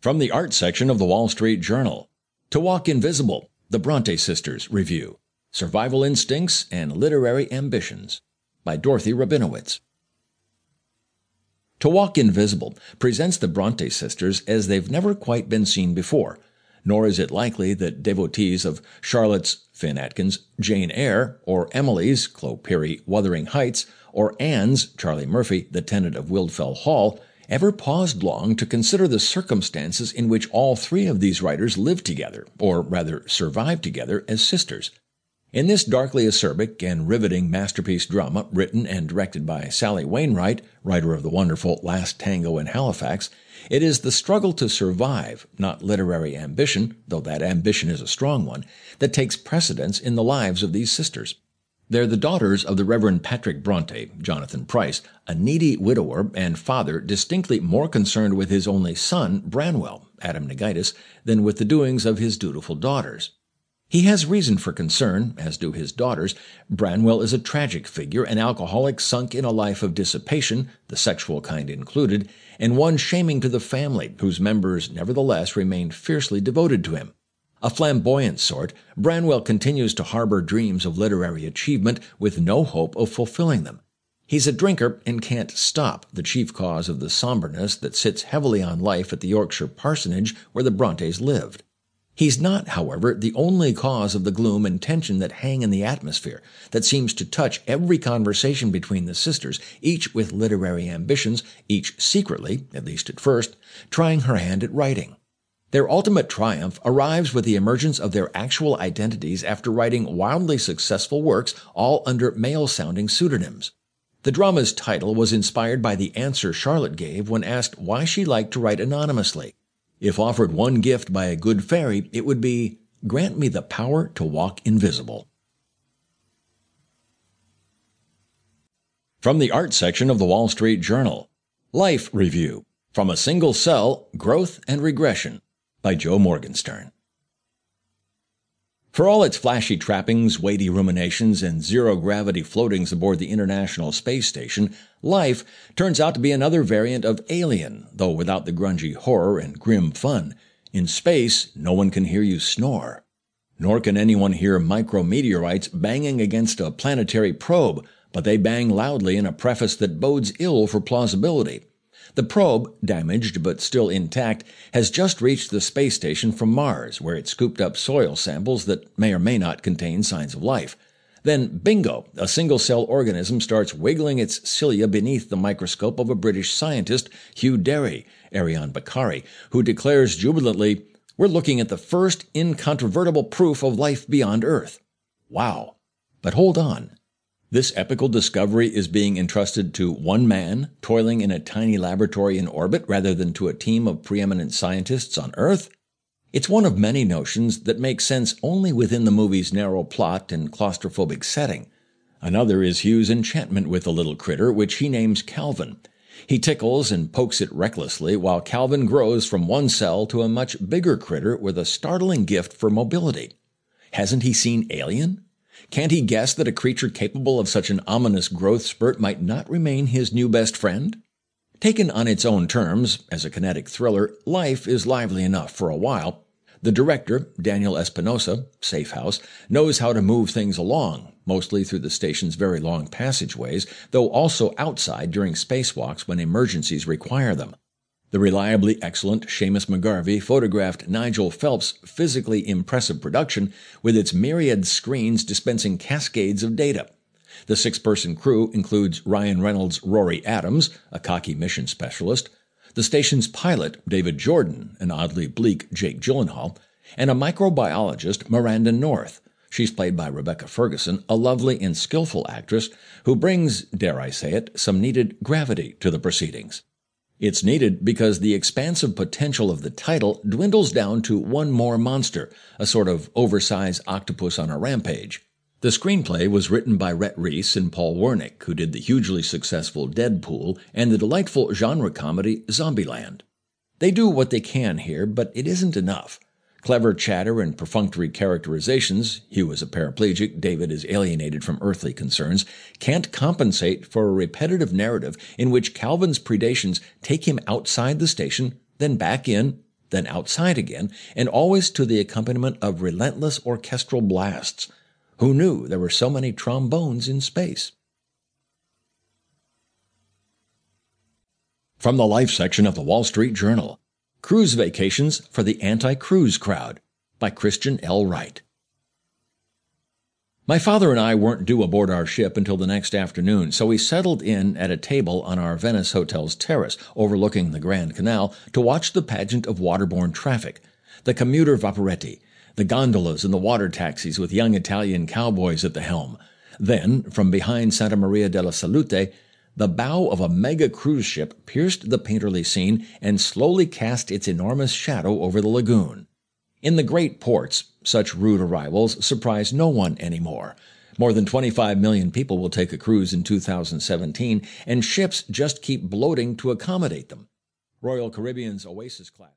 From the art section of the Wall Street Journal To Walk Invisible, the Bronte Sisters Review Survival Instincts and Literary Ambitions by Dorothy Rabinowitz. To Walk Invisible presents the Bronte sisters as they've never quite been seen before, nor is it likely that devotees of Charlotte's Finn Atkins, Jane Eyre, or Emily's Chloe Pirrie, Wuthering Heights, or Anne's Charlie Murphy, the tenant of Wildfell Hall, ever paused long to consider the circumstances in which all three of these writers lived together, or rather survived together as sisters. In this darkly acerbic and riveting masterpiece drama, written and directed by Sally Wainwright, writer of the wonderful Last Tango in Halifax, it is the struggle to survive, not literary ambition, though that ambition is a strong one, that takes precedence in the lives of these sisters. They're the daughters of the Reverend Patrick Bronte, Jonathan Pryce, a needy widower and father distinctly more concerned with his only son, Branwell, Adam Nagaitis, than with the doings of his dutiful daughters. He has reason for concern, as do his daughters. Branwell is a tragic figure, an alcoholic sunk in a life of dissipation, the sexual kind included, and one shaming to the family, whose members nevertheless remain fiercely devoted to him. A flamboyant sort, Branwell continues to harbor dreams of literary achievement with no hope of fulfilling them. He's a drinker and can't stop, the chief cause of the somberness that sits heavily on life at the Yorkshire parsonage where the Brontes lived. He's not, however, the only cause of the gloom and tension that hang in the atmosphere, that seems to touch every conversation between the sisters, each with literary ambitions, each secretly, at least at first, trying her hand at writing. Their ultimate triumph arrives with the emergence of their actual identities after writing wildly successful works, all under male sounding pseudonyms. The drama's title was inspired by the answer Charlotte gave when asked why she liked to write anonymously. If offered one gift by a good fairy, it would be Grant me the power to walk invisible. From the art section of the Wall Street Journal Life Review From a Single Cell Growth and Regression by Joe Morgenstern. For all its flashy trappings, weighty ruminations, and zero gravity floatings aboard the International Space Station, life turns out to be another variant of Alien, though without the grungy horror and grim fun. In space, no one can hear you snore. Nor can anyone hear micrometeorites banging against a planetary probe, but they bang loudly in a preface that bodes ill for plausibility. The probe, damaged but still intact, has just reached the space station from Mars, where it scooped up soil samples that may or may not contain signs of life. Then, bingo, a single cell organism starts wiggling its cilia beneath the microscope of a British scientist, Hugh Derry, Ariyon Bakare, who declares jubilantly, We're looking at the first incontrovertible proof of life beyond Earth. Wow. But hold on. This epical discovery is being entrusted to one man toiling in a tiny laboratory in orbit rather than to a team of preeminent scientists on Earth? It's one of many notions that make sense only within the movie's narrow plot and claustrophobic setting. Another is Hugh's enchantment with the little critter, which he names Calvin. He tickles and pokes it recklessly while Calvin grows from one cell to a much bigger critter with a startling gift for mobility. Hasn't he seen Alien? Can't he guess that a creature capable of such an ominous growth spurt might not remain his new best friend? Taken on its own terms, as a kinetic thriller, life is lively enough for a while. The director, Daniel Espinosa, Safe House, knows how to move things along, mostly through the station's very long passageways, though also outside during spacewalks when emergencies require them. The reliably excellent Seamus McGarvey photographed Nigel Phelps' physically impressive production with its myriad screens dispensing cascades of data. The six person crew includes Ryan Reynolds' Rory Adams, a cocky mission specialist, the station's pilot, David Jordan, an oddly bleak Jake Gyllenhaal, and a microbiologist, Miranda North. She's played by Rebecca Ferguson, a lovely and skillful actress who brings, dare I say it, some needed gravity to the proceedings. It's needed because the expansive potential of the title dwindles down to one more monster, a sort of oversized octopus on a rampage. The screenplay was written by Rhett Reese and Paul Wernick, who did the hugely successful Deadpool and the delightful genre comedy Zombieland. They do what they can here, but it isn't enough. Clever chatter and perfunctory characterizations, Hugh is a paraplegic, David is alienated from earthly concerns, can't compensate for a repetitive narrative in which Calvin's predations take him outside the station, then back in, then outside again, and always to the accompaniment of relentless orchestral blasts. Who knew there were so many trombones in space? From the Life section of the Wall Street Journal Cruise Vacations for the Anti Cruise Crowd by Christian L. Wright. My father and I weren't due aboard our ship until the next afternoon, so we settled in at a table on our Venice hotel's terrace overlooking the Grand Canal to watch the pageant of waterborne traffic, the commuter vaporetti, the gondolas and the water taxis with young Italian cowboys at the helm. Then, from behind Santa Maria della Salute, the bow of a mega cruise ship pierced the painterly scene and slowly cast its enormous shadow over the lagoon. In the great ports, such rude arrivals surprise no one anymore. More than 25 million people will take a cruise in 2017, and ships just keep bloating to accommodate them. Royal Caribbean's Oasis class.